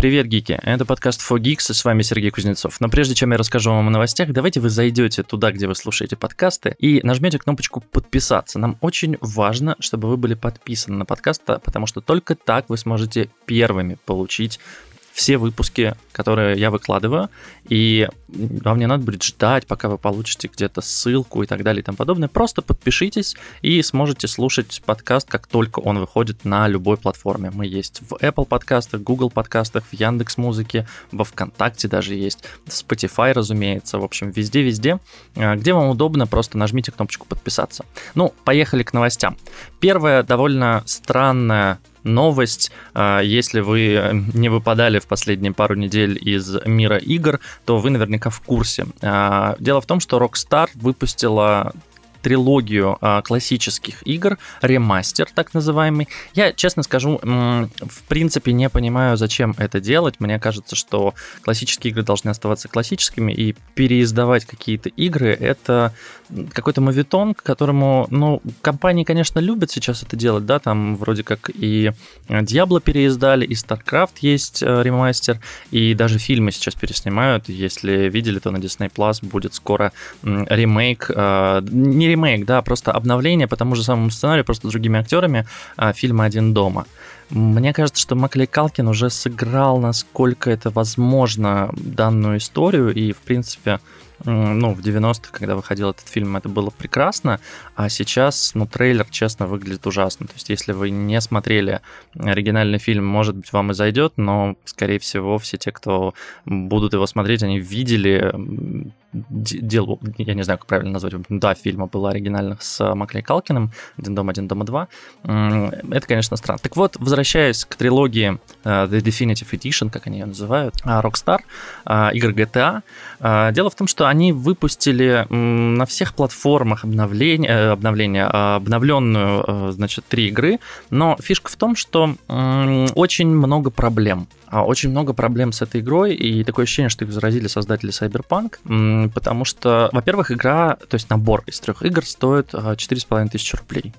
Привет, гики! Это подкаст For Geeks, с вами Сергей Кузнецов. Но прежде чем я расскажу вам о новостях, давайте вы зайдете туда, где вы слушаете подкасты, и нажмете кнопочку «Подписаться». Нам очень важно, чтобы вы были подписаны на подкаст, потому что только так вы сможете первыми получить все выпуски, которые я выкладываю, и вам не надо будет ждать, пока вы получите где-то ссылку и так далее и тому подобное. Просто подпишитесь и сможете слушать подкаст, как только он выходит на любой платформе. Мы есть в Apple подкастах, Google подкастах, в Яндекс Музыке, во ВКонтакте даже есть, в Spotify, разумеется, в общем, везде-везде. А, где вам удобно, просто нажмите кнопочку подписаться. Ну, поехали к новостям. Первая довольно странная новость. А, если вы э, не выпадали в последние пару недель из мира игр, то вы наверняка в курсе. А, дело в том, что Rockstar выпустила трилогию а, классических игр, ремастер так называемый. Я, честно скажу, в принципе не понимаю, зачем это делать. Мне кажется, что классические игры должны оставаться классическими, и переиздавать какие-то игры — это какой-то мовитон, которому, ну, компании, конечно, любят сейчас это делать, да, там вроде как и Diablo переиздали, и StarCraft есть э, ремастер, и даже фильмы сейчас переснимают. Если видели, то на Disney Plus будет скоро ремейк, э, не ремейк, да, просто обновление по тому же самому сценарию, просто другими актерами а, фильма «Один дома». Мне кажется, что Маклей Калкин уже сыграл, насколько это возможно, данную историю, и, в принципе, ну, в 90-х, когда выходил этот фильм, это было прекрасно, а сейчас, ну, трейлер, честно, выглядит ужасно. То есть, если вы не смотрели оригинальный фильм, может быть, вам и зайдет, но, скорее всего, все те, кто будут его смотреть, они видели дело, я не знаю, как правильно назвать, да, фильма было оригинальных с Маклей Калкиным, «Один дом, один дома, два». Это, конечно, странно. Так вот, возвращаясь к трилогии э, The Definitive Edition, как они ее называют, э, Rockstar, э, игр GTA, дело в том, что они выпустили на всех платформах обновления, обновления, обновленную, значит, три игры, но фишка в том, что очень много проблем очень много проблем с этой игрой, и такое ощущение, что их заразили создатели Cyberpunk, потому что, во-первых, игра, то есть набор из трех игр стоит 4,5 тысячи рублей.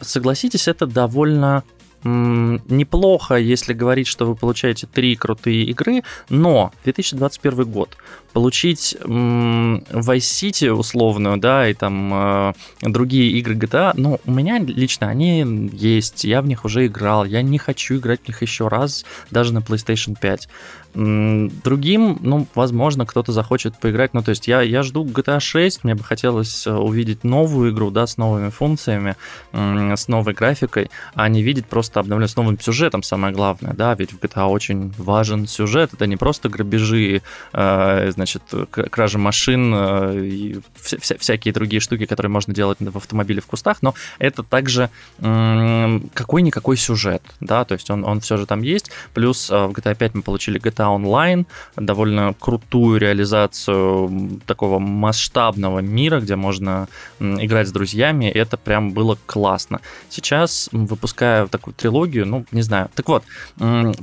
Согласитесь, это довольно неплохо, если говорить, что вы получаете три крутые игры, но 2021 год получить Vice City условную, да, и там э, другие игры GTA, ну, у меня лично они есть, я в них уже играл, я не хочу играть в них еще раз, даже на PlayStation 5. Другим, ну, возможно, кто-то захочет поиграть. Ну, то есть я, я жду GTA 6, мне бы хотелось э, увидеть новую игру, да, с новыми функциями, с новой графикой, а не видеть просто обновленную с новым сюжетом, самое главное, да, ведь в GTA очень важен сюжет, это не просто грабежи, э, значит, кражи машин э, и вся, вся, всякие другие штуки, которые можно делать в автомобиле в кустах, но это также какой-никакой сюжет, да, то есть он, он все же там есть, плюс в GTA 5 мы получили GTA GTA Online, довольно крутую реализацию такого масштабного мира, где можно играть с друзьями, это прям было классно. Сейчас, выпуская такую трилогию, ну, не знаю. Так вот,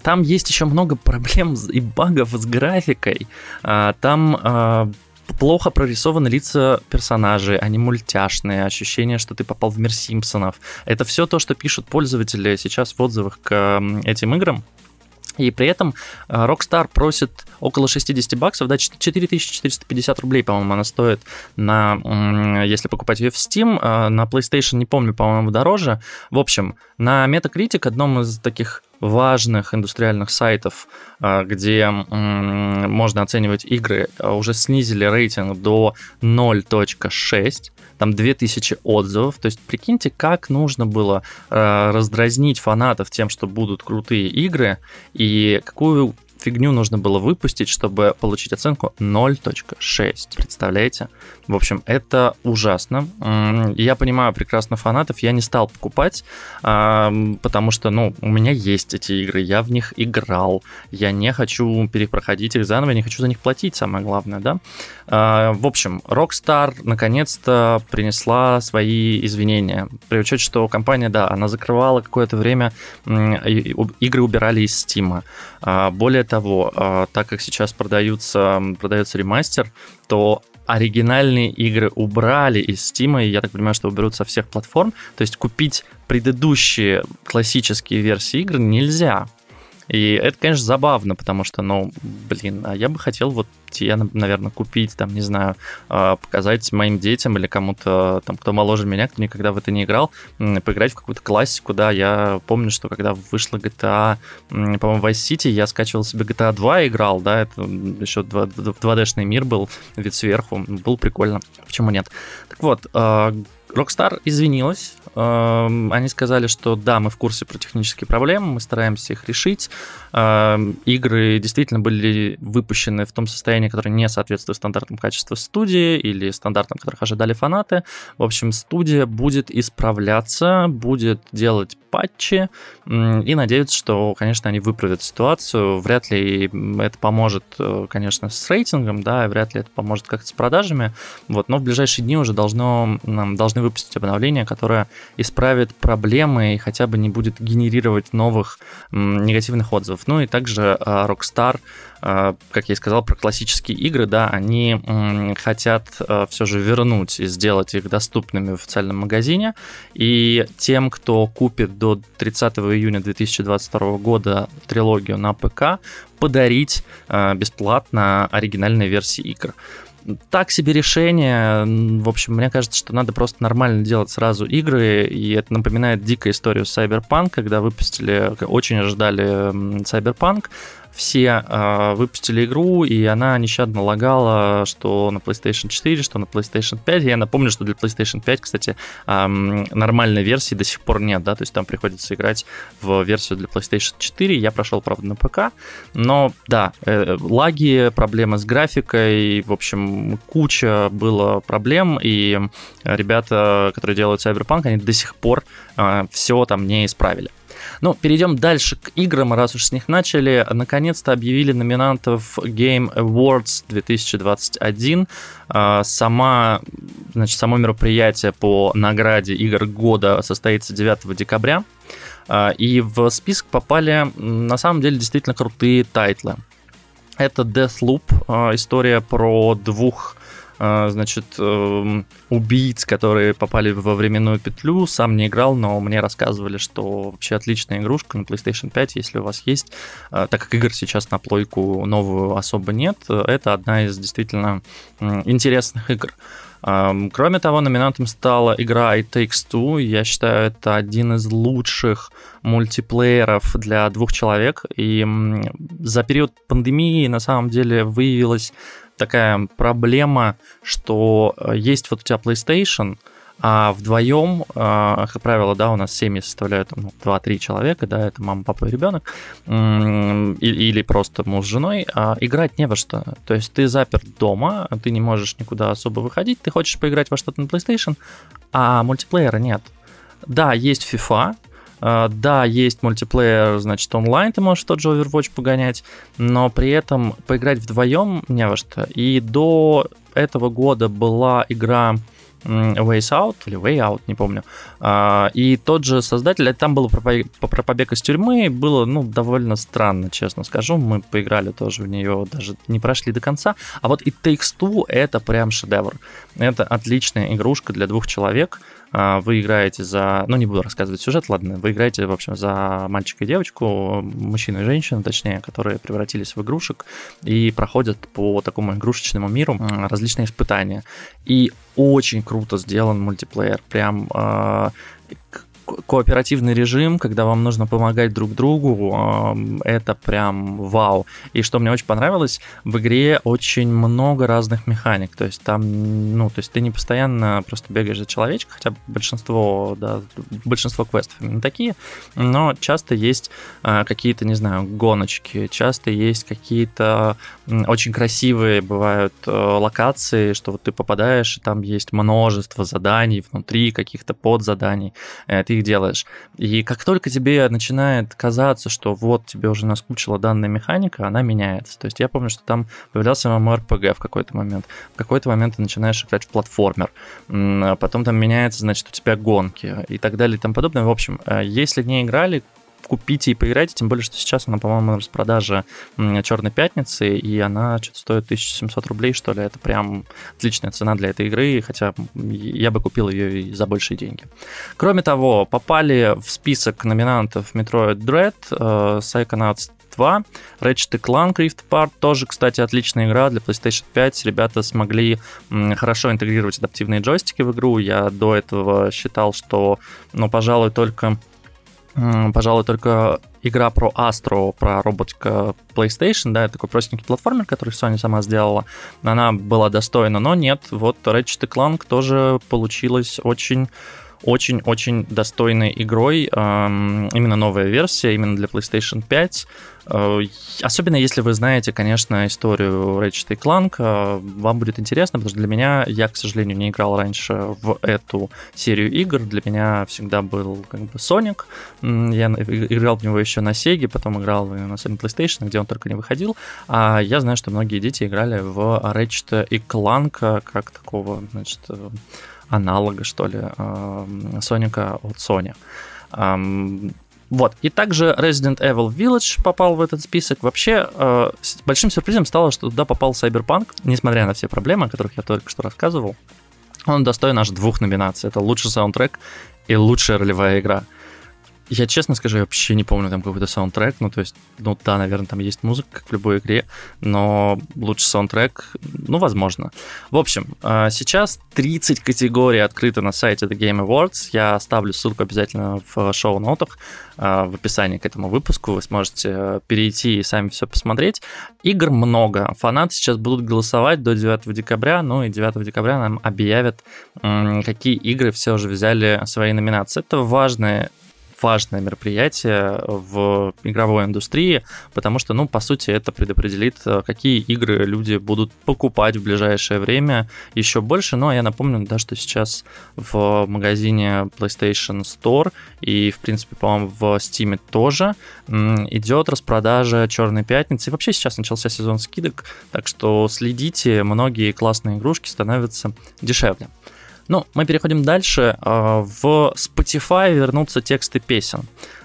там есть еще много проблем и багов с графикой. А, там а, плохо прорисованы лица персонажей, они мультяшные, ощущение, что ты попал в мир Симпсонов. Это все то, что пишут пользователи сейчас в отзывах к этим играм. И при этом э, Rockstar просит около 60 баксов, да, 4450 рублей, по-моему, она стоит, на, если покупать ее в Steam, э, на PlayStation, не помню, по-моему, дороже. В общем, на Metacritic, одном из таких важных индустриальных сайтов, э, где можно оценивать игры, уже снизили рейтинг до 0.6 там 2000 отзывов. То есть прикиньте, как нужно было э, раздразнить фанатов тем, что будут крутые игры, и какую фигню нужно было выпустить, чтобы получить оценку 0.6. Представляете? В общем, это ужасно. Я понимаю прекрасно фанатов, я не стал покупать, потому что, ну, у меня есть эти игры, я в них играл, я не хочу перепроходить их заново, я не хочу за них платить, самое главное, да. А, в общем, Rockstar наконец-то принесла свои извинения. При учете, что компания, да, она закрывала какое-то время, игры убирали из Steam. А, более того, а, так как сейчас продаются, продается ремастер, то оригинальные игры убрали из Steam, и я так понимаю, что уберут со всех платформ. То есть купить предыдущие классические версии игр нельзя. И это, конечно, забавно, потому что, ну, блин, а я бы хотел вот те, наверное, купить, там, не знаю, а, показать моим детям или кому-то, там, кто моложе меня, кто никогда в это не играл, поиграть в какую-то классику, да, я помню, что когда вышла GTA, по-моему, Vice City, я скачивал себе GTA 2 играл, да, это еще 2D-шный мир был, вид сверху, было прикольно, почему нет? Так вот, а, Rockstar извинилась. Эм, они сказали, что да, мы в курсе про технические проблемы, мы стараемся их решить. Эм, игры действительно были выпущены в том состоянии, которое не соответствует стандартам качества студии или стандартам, которых ожидали фанаты. В общем, студия будет исправляться, будет делать патчи и надеются, что, конечно, они выправят ситуацию. Вряд ли это поможет, э, конечно, с рейтингом, да, вряд ли это поможет как-то с продажами, вот, но в ближайшие дни уже должно, должны выпустить обновление, которое исправит проблемы и хотя бы не будет генерировать новых негативных отзывов. Ну и также а, Rockstar а, как я и сказал, про классические игры, да, они хотят а, все же вернуть и сделать их доступными в официальном магазине. И тем, кто купит до 30 июня 2022 года трилогию на ПК, подарить бесплатно оригинальные версии игр так себе решение. В общем, мне кажется, что надо просто нормально делать сразу игры, и это напоминает дикую историю Cyberpunk, когда выпустили, очень ожидали Cyberpunk, все э, выпустили игру, и она нещадно лагала, что на PlayStation 4, что на PlayStation 5. Я напомню, что для PlayStation 5, кстати, э, нормальной версии до сих пор нет, да, то есть там приходится играть в версию для PlayStation 4. Я прошел, правда, на ПК, но да, э, лаги, проблемы с графикой, в общем, куча было проблем, и ребята, которые делают Cyberpunk, они до сих пор э, все там не исправили. Ну, перейдем дальше к играм, раз уж с них начали. Наконец-то объявили номинантов Game Awards 2021. А, сама, значит, само мероприятие по награде игр года состоится 9 декабря. А, и в список попали, на самом деле, действительно крутые тайтлы. Это Deathloop, а, история про двух значит, эм, убийц, которые попали во временную петлю. Сам не играл, но мне рассказывали, что вообще отличная игрушка на PlayStation 5, если у вас есть. А, так как игр сейчас на плойку новую особо нет, это одна из действительно интересных игр. Кроме того, номинантом стала игра It Takes Two. Я считаю, это один из лучших мультиплееров для двух человек. И за период пандемии на самом деле выявилось такая проблема, что э, есть вот у тебя PlayStation, а вдвоем, а, как правило, да, у нас семьи составляют ну, 2-3 человека, да, это мама, папа и ребенок, или просто муж с женой, а играть не во что. То есть ты запер дома, ты не можешь никуда особо выходить, ты хочешь поиграть во что-то на PlayStation, а мультиплеера нет. Да, есть FIFA, да, есть мультиплеер, значит, онлайн, ты можешь тот же Overwatch погонять, но при этом поиграть вдвоем не во что. И до этого года была игра Ways Out или Way Out, не помню. А, и тот же создатель, там было про, про побег из тюрьмы, было, ну, довольно странно, честно скажу. Мы поиграли тоже в нее, даже не прошли до конца. А вот It Takes Two это прям шедевр. Это отличная игрушка для двух человек. А, вы играете за... Ну, не буду рассказывать сюжет, ладно. Вы играете, в общем, за мальчика и девочку, мужчину и женщину, точнее, которые превратились в игрушек и проходят по такому игрушечному миру различные испытания. И очень круто сделан мультиплеер. Прям э, кооперативный режим, когда вам нужно помогать друг другу, это прям вау. И что мне очень понравилось, в игре очень много разных механик, то есть там, ну, то есть ты не постоянно просто бегаешь за человечка, хотя большинство, да, большинство квестов именно такие, но часто есть а, какие-то, не знаю, гоночки, часто есть какие-то очень красивые бывают э, локации, что вот ты попадаешь, и там есть множество заданий внутри, каких-то подзаданий, э, ты их делаешь. И как только тебе начинает казаться, что вот тебе уже наскучила данная механика, она меняется. То есть я помню, что там появлялся MMORPG в какой-то момент. В какой-то момент ты начинаешь играть в платформер. А потом там меняется, значит, у тебя гонки и так далее и тому подобное. В общем, э, если не играли, купите и поиграйте, тем более, что сейчас она, по-моему, на распродаже Черной Пятницы, и она что-то стоит 1700 рублей, что ли. Это прям отличная цена для этой игры, хотя я бы купил ее и за большие деньги. Кроме того, попали в список номинантов Metroid Dread, э, Psychonauts 2. Ratchet Clank Rift Apart тоже, кстати, отличная игра для PlayStation 5. Ребята смогли хорошо интегрировать адаптивные джойстики в игру. Я до этого считал, что, ну, пожалуй, только пожалуй, только игра про Astro, про роботика PlayStation, да, такой простенький платформер, который Sony сама сделала, она была достойна, но нет, вот Ratchet Clank тоже получилась очень очень-очень достойной игрой. Именно новая версия, именно для PlayStation 5. Э, особенно если вы знаете, конечно, историю Ratchet Clank, э, вам будет интересно, потому что для меня, я, к сожалению, не играл раньше в эту серию игр. Для меня всегда был как бы Sonic. Я играл в него еще на Sega, потом играл на Sony PlayStation, где он только не выходил. А я знаю, что многие дети играли в Ratchet и Clank как такого, значит, э, аналога, что ли, Соника от Sony. Вот. И также Resident Evil Village попал в этот список. Вообще, э, большим сюрпризом стало, что туда попал Cyberpunk, несмотря на все проблемы, о которых я только что рассказывал. Он достоин аж двух номинаций. Это лучший саундтрек и лучшая ролевая игра. Я честно скажу, я вообще не помню там какой-то саундтрек. Ну, то есть, ну да, наверное, там есть музыка, как в любой игре, но лучший саундтрек, ну, возможно. В общем, а, сейчас 30 категорий открыты на сайте The Game Awards. Я оставлю ссылку обязательно в шоу-нотах, а, в описании к этому выпуску. Вы сможете перейти и сами все посмотреть. Игр много. Фанаты сейчас будут голосовать до 9 декабря, ну и 9 декабря нам объявят, какие игры все уже взяли свои номинации. Это важные важное мероприятие в игровой индустрии, потому что, ну, по сути, это предопределит, э, какие игры люди будут покупать в ближайшее время еще больше. Ну, а я напомню, да, что сейчас в магазине PlayStation Store и, в принципе, по-моему, в Steam тоже идет распродажа Черной пятницы. И вообще сейчас начался сезон скидок, так что следите, многие классные игрушки становятся дешевле. Ну, мы переходим дальше. А, в Spotify вернутся тексты песен.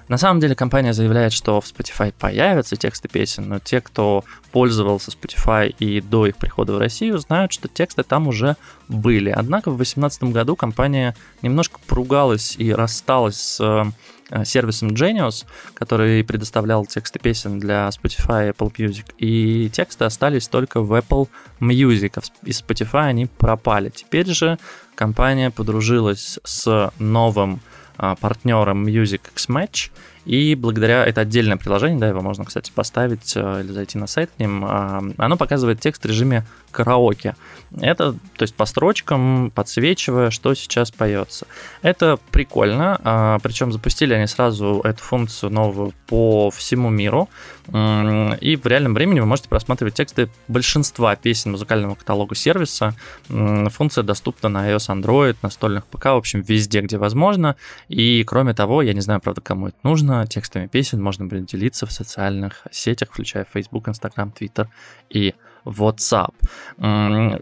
На самом деле компания заявляет, что в Spotify появятся тексты песен, но те, кто пользовался Spotify и до их прихода в Россию, знают, что тексты там уже были. Однако в 2018 году компания немножко поругалась и рассталась с Э, сервисом Genius, который предоставлял тексты песен для Spotify и Apple Music, и тексты остались только в Apple Music, а из Spotify они пропали. Теперь же компания подружилась с новым а, партнером Music X Match, и благодаря, это отдельное приложение, да, его можно, кстати, поставить э, или зайти на сайт к ним, а, оно показывает текст в режиме караоке. Это, то есть по строчкам, подсвечивая, что сейчас поется. Это прикольно, а, причем запустили они сразу эту функцию новую по всему миру, и в реальном времени вы можете просматривать тексты большинства песен музыкального каталога сервиса. Функция доступна на iOS, Android, настольных ПК, в общем, везде, где возможно. И кроме того, я не знаю, правда, кому это нужно, текстами песен можно будет делиться в социальных сетях, включая Facebook, Instagram, Twitter и WhatsApp.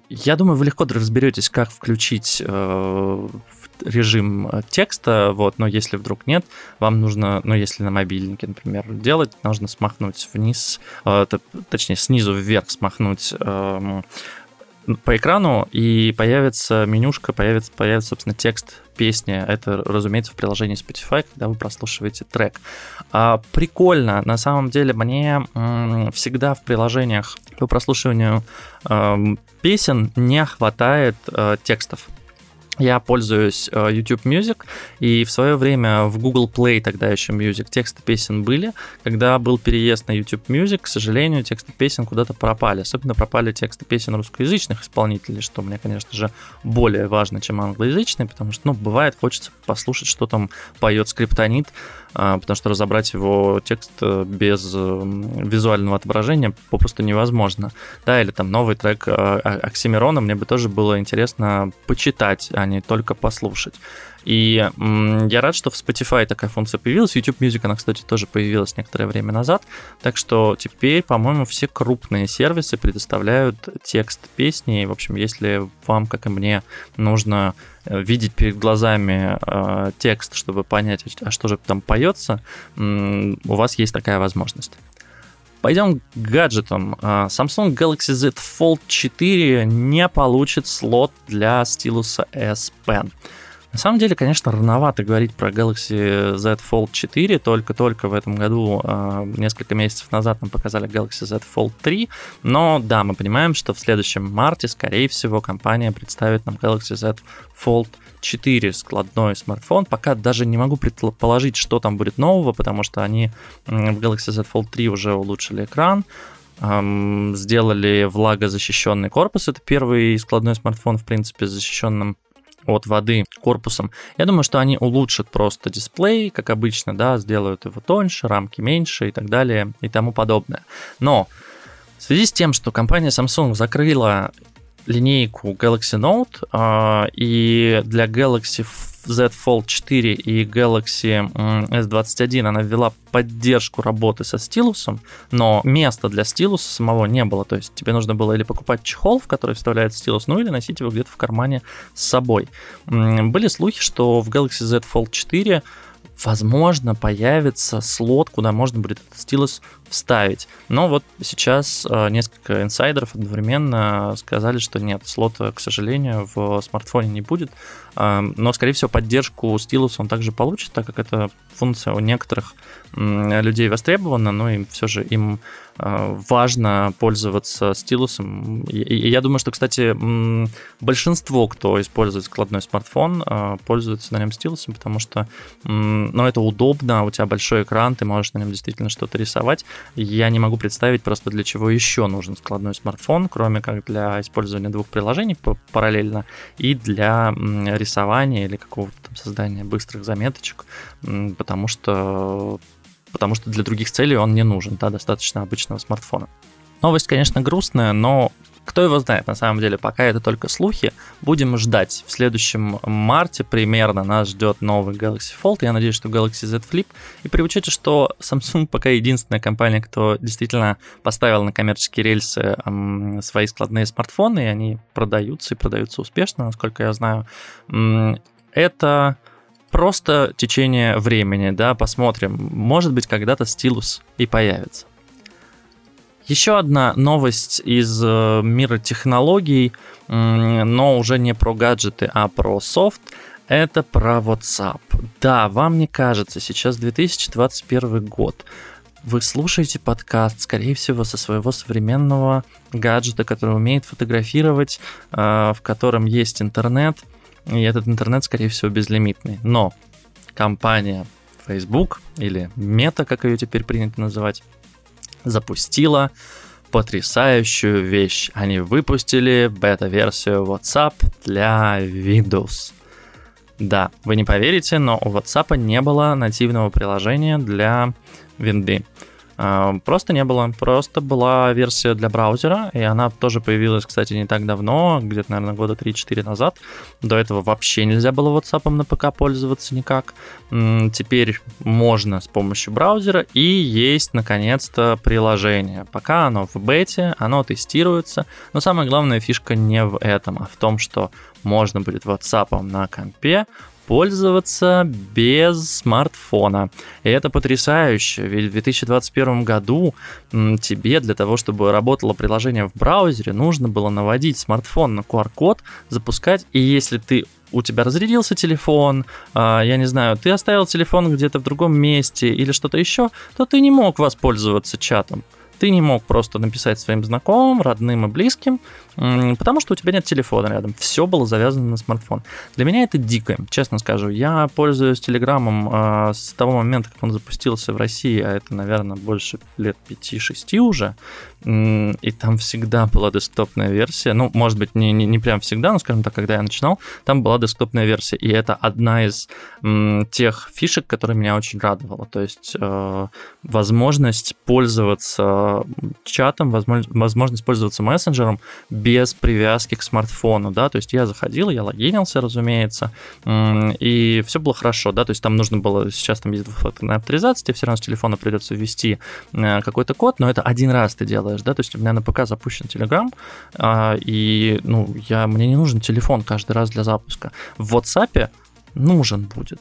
Я думаю, вы легко разберетесь, как включить э, режим э, текста, вот, но если вдруг нет, вам нужно, ну, если на мобильнике, например, делать, нужно смахнуть вниз, э, точнее, снизу вверх смахнуть эм, по экрану, и появится менюшка, появится, появится, собственно, текст песни. Это, разумеется, в приложении Spotify, когда вы прослушиваете трек. А, прикольно. На самом деле, мне м, всегда в приложениях по прослушиванию э, песен не хватает э, текстов. Я пользуюсь uh, YouTube Music, и в свое время в Google Play, тогда еще Music, тексты песен были. Когда был переезд на YouTube Music, к сожалению, тексты песен куда-то пропали. Особенно пропали тексты песен русскоязычных исполнителей, что мне, конечно же, более важно, чем англоязычные, потому что, ну, бывает, хочется послушать, что там поет скриптонит, а, потому что разобрать его текст э, без визуального отображения попросту невозможно. Да, или там новый трек э, Оксимирона мне бы тоже было интересно почитать, а не только послушать. И я рад, что в Spotify такая функция появилась. YouTube Music, она, кстати, тоже появилась некоторое время назад. Так что теперь, по-моему, все крупные сервисы предоставляют текст песни. В общем, если вам, как и мне, нужно э, видеть перед глазами э, текст, чтобы понять, а что же там поется, м, у вас есть такая возможность. Пойдем к гаджетам. А, Samsung Galaxy Z Fold 4 не получит слот для стилуса S Pen. На самом деле, конечно, рановато говорить про Galaxy Z Fold 4, только-только в этом году, э, несколько месяцев назад нам показали Galaxy Z Fold 3, но да, мы понимаем, что в следующем марте, скорее всего, компания представит нам Galaxy Z Fold 4 складной смартфон. Пока даже не могу предположить, что там будет нового, потому что они в Galaxy Z Fold 3 уже улучшили экран, сделали влагозащищенный корпус. Это первый складной смартфон, в принципе, защищенным от воды корпусом. Я думаю, что они улучшат просто дисплей, как обычно, да, сделают его тоньше, рамки меньше и так далее и тому подобное. Но в связи с тем, что компания Samsung закрыла линейку Galaxy Note, э, и для Galaxy Z Fold 4 и Galaxy S21 она ввела поддержку работы со стилусом, но места для стилуса самого не было. То есть тебе нужно было или покупать чехол, в который вставляет стилус, ну или носить его где-то в кармане с собой. Были слухи, что в Galaxy Z Fold 4 возможно, появится слот, куда можно будет этот стилус вставить. Но вот сейчас э, несколько инсайдеров одновременно сказали, что нет, слота, к сожалению, в смартфоне не будет. Э, но, скорее всего, поддержку стилуса он также получит, так как эта функция у некоторых людей востребована, но им все же им важно пользоваться стилусом. Я думаю, что, кстати, большинство, кто использует складной смартфон, пользуются на нем стилусом, потому что ну, это удобно, у тебя большой экран, ты можешь на нем действительно что-то рисовать. Я не могу представить просто для чего еще нужен складной смартфон, кроме как для использования двух приложений параллельно и для рисования или какого-то создания быстрых заметочек, потому что потому что для других целей он не нужен, да, достаточно обычного смартфона. Новость, конечно, грустная, но кто его знает, на самом деле, пока это только слухи. Будем ждать. В следующем марте примерно нас ждет новый Galaxy Fold. Я надеюсь, что Galaxy Z Flip. И при учете, что Samsung пока единственная компания, кто действительно поставил на коммерческие рельсы свои складные смартфоны, и они продаются и продаются успешно, насколько я знаю. Это просто течение времени, да, посмотрим. Может быть, когда-то стилус и появится. Еще одна новость из э, мира технологий, но уже не про гаджеты, а про софт. Это про WhatsApp. Да, вам не кажется, сейчас 2021 год. Вы слушаете подкаст, скорее всего, со своего современного гаджета, который умеет фотографировать, э, в котором есть интернет, и этот интернет, скорее всего, безлимитный. Но компания Facebook или Meta, как ее теперь принято называть, запустила потрясающую вещь. Они выпустили бета-версию WhatsApp для Windows. Да, вы не поверите, но у WhatsApp не было нативного приложения для винды. А, просто не было. Просто была версия для браузера, и она тоже появилась, кстати, не так давно, где-то, наверное, года 3-4 назад. До этого вообще нельзя было WhatsApp на ПК пользоваться никак. Теперь можно с помощью браузера, и есть, наконец-то, приложение. Пока оно в бете, оно тестируется, но самая главная фишка не в этом, а в том, что можно будет WhatsApp на компе пользоваться без смартфона. И это потрясающе, ведь в 2021 году тебе для того, чтобы работало приложение в браузере, нужно было наводить смартфон на QR-код, запускать, и если ты у тебя разрядился телефон, а, я не знаю, ты оставил телефон где-то в другом месте или что-то еще, то ты не мог воспользоваться чатом. Ты не мог просто написать своим знакомым, родным и близким, потому что у тебя нет телефона рядом. Все было завязано на смартфон. Для меня это дико, честно скажу. Я пользуюсь Телеграмом э, с того момента, как он запустился в России, а это, наверное, больше лет 5-6 уже. И там всегда была десктопная версия. Ну, может быть, не, не, не прям всегда, но, скажем так, когда я начинал, там была десктопная версия. И это одна из м, тех фишек, которая меня очень радовала. То есть э, возможность пользоваться чатом, возможность, возможность пользоваться мессенджером без привязки к смартфону, да, то есть я заходил, я логинился, разумеется, и все было хорошо, да, то есть там нужно было, сейчас там есть двухфакторная авторизация, тебе все равно с телефона придется ввести э, какой-то код, но это один раз ты делаешь, да, то есть у меня на ПК запущен Telegram, а, и, ну, я, мне не нужен телефон каждый раз для запуска. В WhatsApp нужен будет.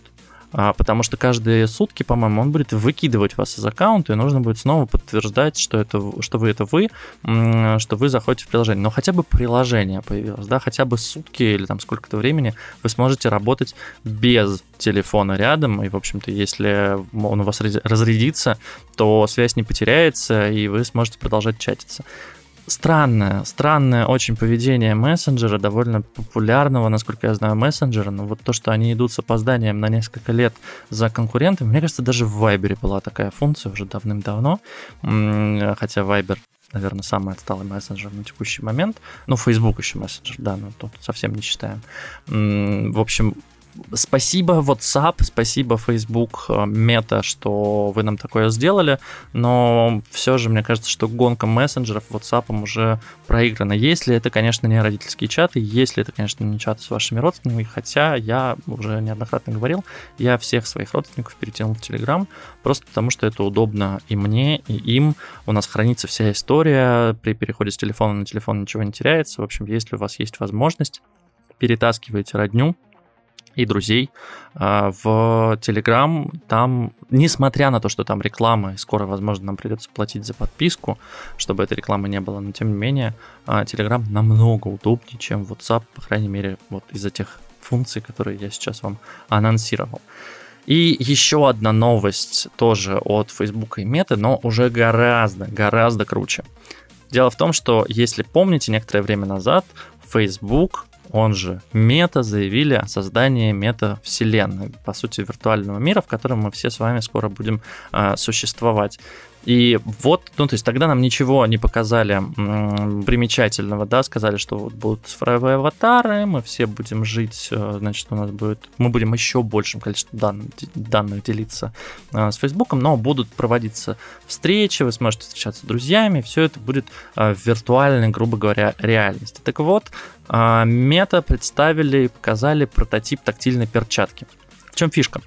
А, потому что каждые сутки, по-моему, он будет выкидывать вас из аккаунта, и нужно будет снова подтверждать, что, это, что вы это вы, что вы заходите в приложение. Но хотя бы приложение появилось, да, хотя бы сутки или там сколько-то времени вы сможете работать без телефона рядом, и, в общем-то, если он у вас разрядится, то связь не потеряется, и вы сможете продолжать чатиться странное, странное очень поведение мессенджера, довольно популярного, насколько я знаю, мессенджера, но вот то, что они идут с опозданием на несколько лет за конкурентами, мне кажется, даже в Viber была такая функция уже давным-давно, хотя Viber наверное, самый отсталый мессенджер на текущий момент. Ну, Facebook еще мессенджер, да, но тут совсем не считаем. В общем, спасибо WhatsApp, спасибо Facebook, э, Meta, что вы нам такое сделали, но все же мне кажется, что гонка мессенджеров WhatsApp уже проиграна. Если это, конечно, не родительские чаты, если это, конечно, не чаты с вашими родственниками, хотя я уже неоднократно говорил, я всех своих родственников перетянул в Telegram, просто потому что это удобно и мне, и им. У нас хранится вся история, при переходе с телефона на телефон ничего не теряется. В общем, если у вас есть возможность, перетаскивайте родню, и друзей а, в Telegram. Там, несмотря на то, что там реклама, и скоро, возможно, нам придется платить за подписку, чтобы этой рекламы не было, но тем не менее, а, Telegram намного удобнее, чем WhatsApp, по крайней мере, вот из-за тех функций, которые я сейчас вам анонсировал. И еще одна новость тоже от Facebook и Meta, но уже гораздо, гораздо круче. Дело в том, что, если помните, некоторое время назад Facebook он же мета, заявили о создании мета-вселенной, по сути, виртуального мира, в котором мы все с вами скоро будем э, существовать. И вот, ну, то есть тогда нам ничего не показали м, примечательного, да, сказали, что вот будут цифровые аватары, мы все будем жить, э, значит, у нас будет, мы будем еще большим количеством данных, данных делиться э, с Фейсбуком, но будут проводиться встречи, вы сможете встречаться с друзьями, все это будет э, в виртуальной, грубо говоря, реальности. Так вот, Мета представили и показали прототип тактильной перчатки. В чем фишка?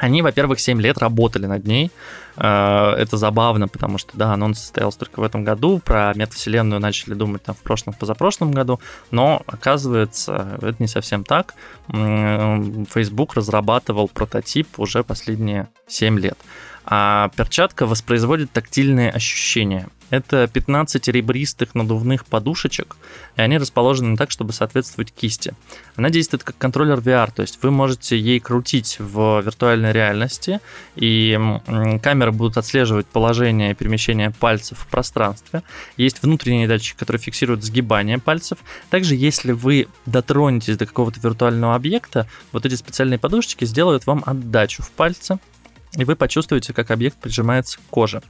Они, во-первых, 7 лет работали над ней. Э, это забавно, потому что, да, анонс состоялся только в этом году. Про метавселенную начали думать там в прошлом, позапрошлом году. Но, оказывается, это не совсем так. Facebook разрабатывал прототип уже последние 7 лет. А перчатка воспроизводит тактильные ощущения. Это 15 ребристых надувных подушечек, и они расположены так, чтобы соответствовать кисти. Она действует как контроллер VR, то есть вы можете ей крутить в виртуальной реальности, и камеры будут отслеживать положение и перемещение пальцев в пространстве. Есть внутренний датчик, который фиксирует сгибание пальцев. Также, если вы дотронетесь до какого-то виртуального объекта, вот эти специальные подушечки сделают вам отдачу в пальце, и вы почувствуете, как объект прижимается к коже.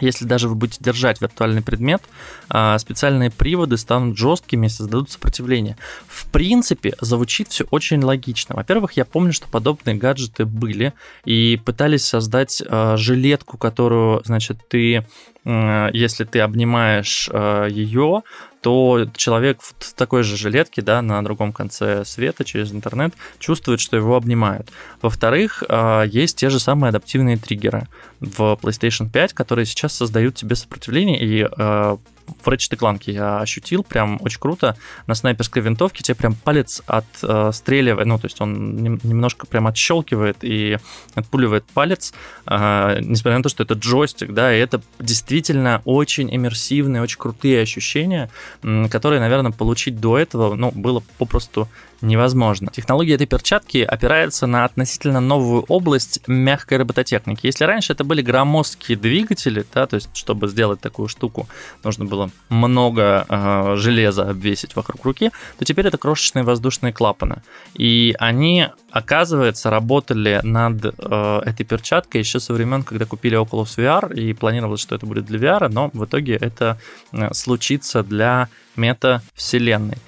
Если даже вы будете держать виртуальный предмет, а, специальные приводы станут жесткими и создадут сопротивление. В принципе, звучит все очень логично. Во-первых, я помню, что подобные гаджеты были и пытались создать а, жилетку, которую, значит, ты если ты обнимаешь а, ее, то человек в такой же жилетке, да, на другом конце света через интернет чувствует, что его обнимают. Во-вторых, а, есть те же самые адаптивные триггеры в PlayStation 5, которые сейчас создают тебе сопротивление и а, в Ratchet Clank я ощутил, прям очень круто. На снайперской винтовке тебе прям палец отстреливает, ну, то есть он немножко прям отщелкивает и отпуливает палец, э, несмотря на то, что это джойстик, да, и это действительно очень иммерсивные, очень крутые ощущения, которые, наверное, получить до этого, ну, было попросту невозможно. Технология этой перчатки опирается на относительно новую область мягкой робототехники. Если раньше это были громоздкие двигатели, да, то есть чтобы сделать такую штуку, нужно было много э, железа обвесить вокруг руки, то теперь это крошечные воздушные клапаны. И они, оказывается, работали над э, этой перчаткой еще со времен, когда купили Oculus VR и планировалось, что это будет для VR, но в итоге это э, случится для мета-вселенной.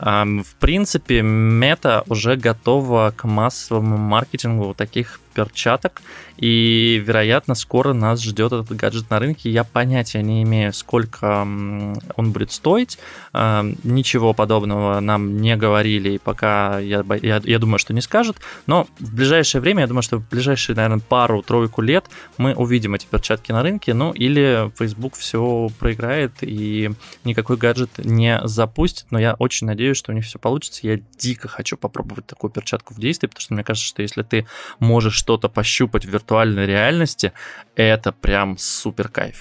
В принципе, мета уже готова к массовому маркетингу таких перчаток, и, вероятно, скоро нас ждет этот гаджет на рынке. Я понятия не имею, сколько он будет стоить. А, ничего подобного нам не говорили, и пока я, я, я думаю, что не скажут. Но в ближайшее время, я думаю, что в ближайшие, наверное, пару-тройку лет мы увидим эти перчатки на рынке. Ну, или Facebook все проиграет и никакой гаджет не запустит. Но я очень надеюсь, что у них все получится. Я дико хочу попробовать такую перчатку в действии, потому что мне кажется, что если ты можешь что-то пощупать в виртуальной реальности, это прям супер кайф.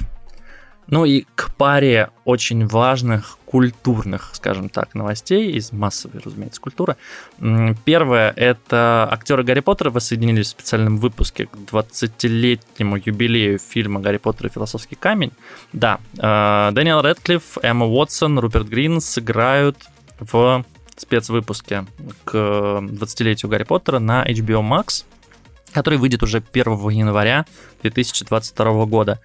Ну и к паре очень важных культурных, скажем так, новостей из массовой, разумеется, культуры. Первое — это актеры Гарри Поттера воссоединились в специальном выпуске к 20-летнему юбилею фильма «Гарри Поттер и философский камень». Да, э, Дэниел Рэдклифф, Эмма Уотсон, Руперт Грин сыграют в спецвыпуске к 20-летию Гарри Поттера на HBO Max, который выйдет уже 1 января 2022 года.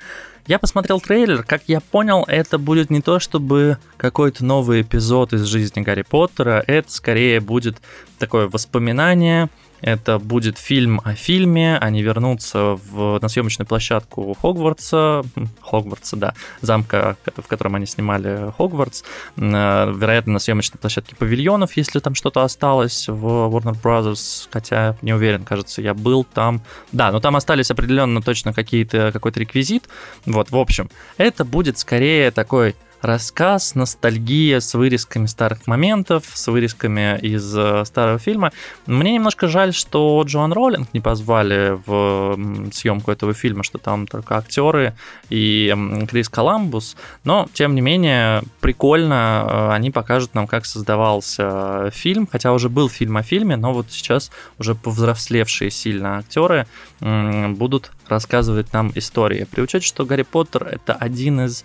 Я посмотрел трейлер, как я понял, это будет не то чтобы какой-то новый эпизод из жизни Гарри Поттера, это скорее будет такое воспоминание, это будет фильм о фильме, они вернутся в, на съемочную площадку Хогвартса, Хогвартса, да, замка, в котором они снимали Хогвартс, э, вероятно, на съемочной площадке павильонов, если там что-то осталось в Warner Brothers, хотя не уверен, кажется, я был там. Да, но там остались определенно точно какие-то, какой-то реквизит. Вот, в общем, это будет скорее такой рассказ, ностальгия с вырезками старых моментов, с вырезками из э, старого фильма. Мне немножко жаль, что Джоан Роллинг не позвали в съемку этого фильма, что там только актеры и Крис Коламбус, но, тем не менее, прикольно, э, они покажут нам, как создавался фильм, хотя уже был фильм о фильме, но вот сейчас уже повзрослевшие сильно актеры будут рассказывать нам истории. При учете, что Гарри Поттер это один из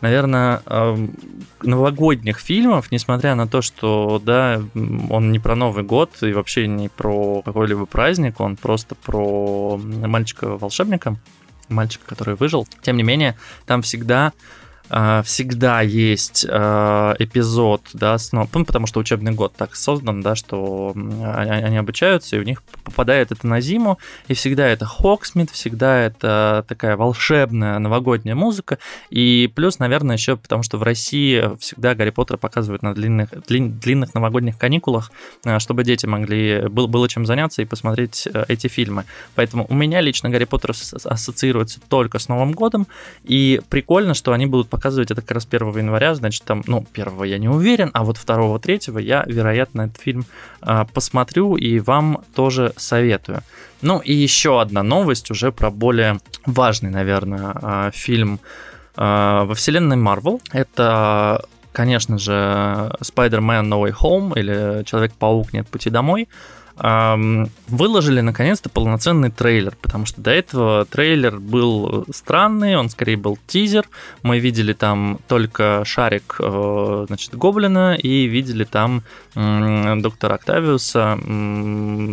наверное, новогодних фильмов, несмотря на то, что, да, он не про Новый год и вообще не про какой-либо праздник, он просто про мальчика-волшебника, мальчика, который выжил. Тем не менее, там всегда всегда есть а, эпизод, да, снова, ну, потому что учебный год так создан, да, что они обучаются, и у них попадает это на зиму, и всегда это Хоксмит, всегда это такая волшебная новогодняя музыка, и плюс, наверное, еще потому что в России всегда Гарри Поттер показывают на длинных, длин, длинных новогодних каникулах, а, чтобы дети могли, было, было чем заняться и посмотреть э, эти фильмы. Поэтому у меня лично Гарри Поттер ассоциируется только с Новым годом, и прикольно, что они будут показывать это как раз 1 января, значит, там, ну, 1 я не уверен, а вот 2-3 я, вероятно, этот фильм э, посмотрю и вам тоже советую. Ну и еще одна новость уже про более важный, наверное, э, фильм э, во вселенной Marvel. Это конечно же, Spider-Man No Way Home или Человек-паук Нет пути домой выложили наконец-то полноценный трейлер, потому что до этого трейлер был странный, он скорее был тизер. Мы видели там только шарик, э, значит, Гоблина и видели там доктора Октавиуса,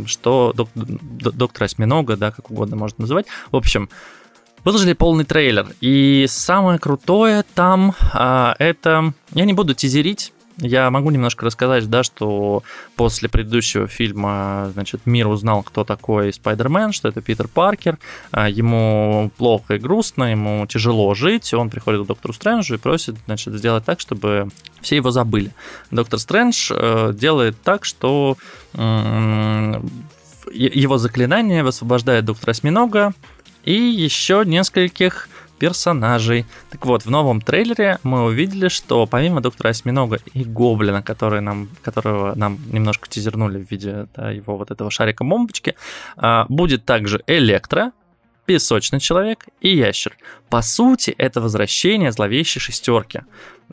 что док, доктора Осьминога, да, как угодно можно называть. В общем, Выложили полный трейлер. И самое крутое там а, это... Я не буду тизерить, я могу немножко рассказать, да, что после предыдущего фильма, значит, мир узнал, кто такой Спайдермен, что это Питер Паркер, а, ему плохо и грустно, ему тяжело жить, он приходит к доктору Стрэнджу и просит, значит, сделать так, чтобы все его забыли. Доктор Стрэндж э, делает так, что его заклинание высвобождает доктора Осьминога и еще нескольких персонажей. Так вот, в новом трейлере мы увидели, что помимо Доктора Осьминога и Гоблина, который нам, которого нам немножко тизернули в виде да, его вот этого шарика-бомбочки, а, будет также Электро, Песочный человек и Ящер. По сути, это возвращение зловещей шестерки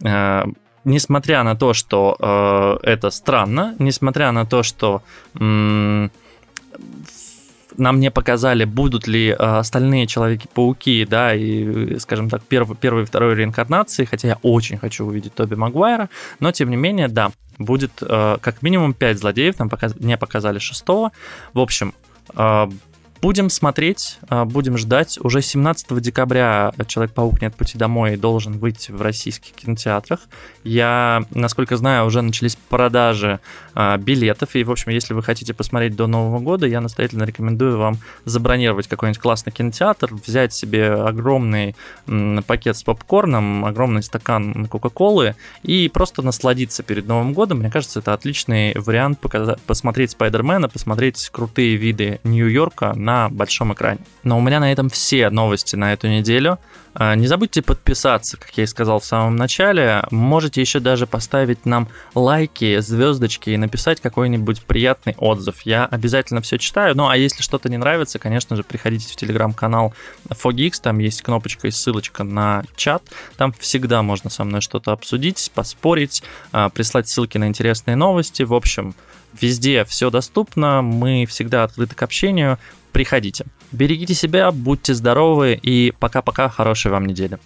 а, несмотря на то, что э, это странно, несмотря на то, что м- нам не показали, будут ли э, остальные Человеки-пауки, да, и, скажем так, первый, первой и второй реинкарнации, хотя я очень хочу увидеть Тоби Магуайра, но, тем не менее, да, будет э, как минимум 5 злодеев, нам показ... не показали шестого. В общем, э, Будем смотреть, а, будем ждать. Уже 17 декабря «Человек-паук. Нет пути домой» должен выйти в российских кинотеатрах. Я, насколько знаю, уже начались продажи а, билетов. И, в общем, если вы хотите посмотреть до Нового года, я настоятельно рекомендую вам забронировать какой-нибудь классный кинотеатр, взять себе огромный пакет с попкорном, огромный стакан Кока-Колы и просто насладиться перед Новым годом. Мне кажется, это отличный вариант показать, посмотреть Спайдермена, посмотреть крутые виды Нью-Йорка на большом экране. Но у меня на этом все новости на эту неделю. А, не забудьте подписаться, как я и сказал в самом начале. Можете еще даже поставить нам лайки, звездочки и написать какой-нибудь приятный отзыв. Я обязательно все читаю. Ну а если что-то не нравится, конечно же, приходите в телеграм-канал Fogix, там есть кнопочка и ссылочка на чат. Там всегда можно со мной что-то обсудить, поспорить, а, прислать ссылки на интересные новости. В общем, везде все доступно, мы всегда открыты к общению. Приходите. Берегите себя, будьте здоровы и пока-пока, хорошей вам недели.